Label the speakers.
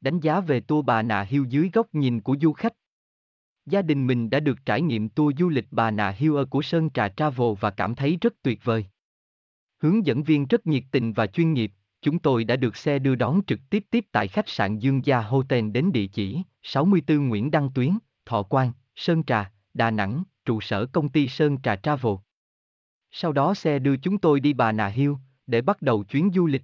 Speaker 1: đánh giá về tour Bà Nà Hills dưới góc nhìn của du khách. Gia đình mình đã được trải nghiệm tour du lịch Bà Nà Hills của Sơn Trà Travel và cảm thấy rất tuyệt vời. Hướng dẫn viên rất nhiệt tình và chuyên nghiệp, chúng tôi đã được xe đưa đón trực tiếp tiếp tại khách sạn Dương Gia Hotel đến địa chỉ 64 Nguyễn Đăng Tuyến, Thọ Quang, Sơn Trà, Đà Nẵng, trụ sở công ty Sơn Trà Travel. Sau đó xe đưa chúng tôi đi Bà Nà Hills, để bắt đầu chuyến du lịch.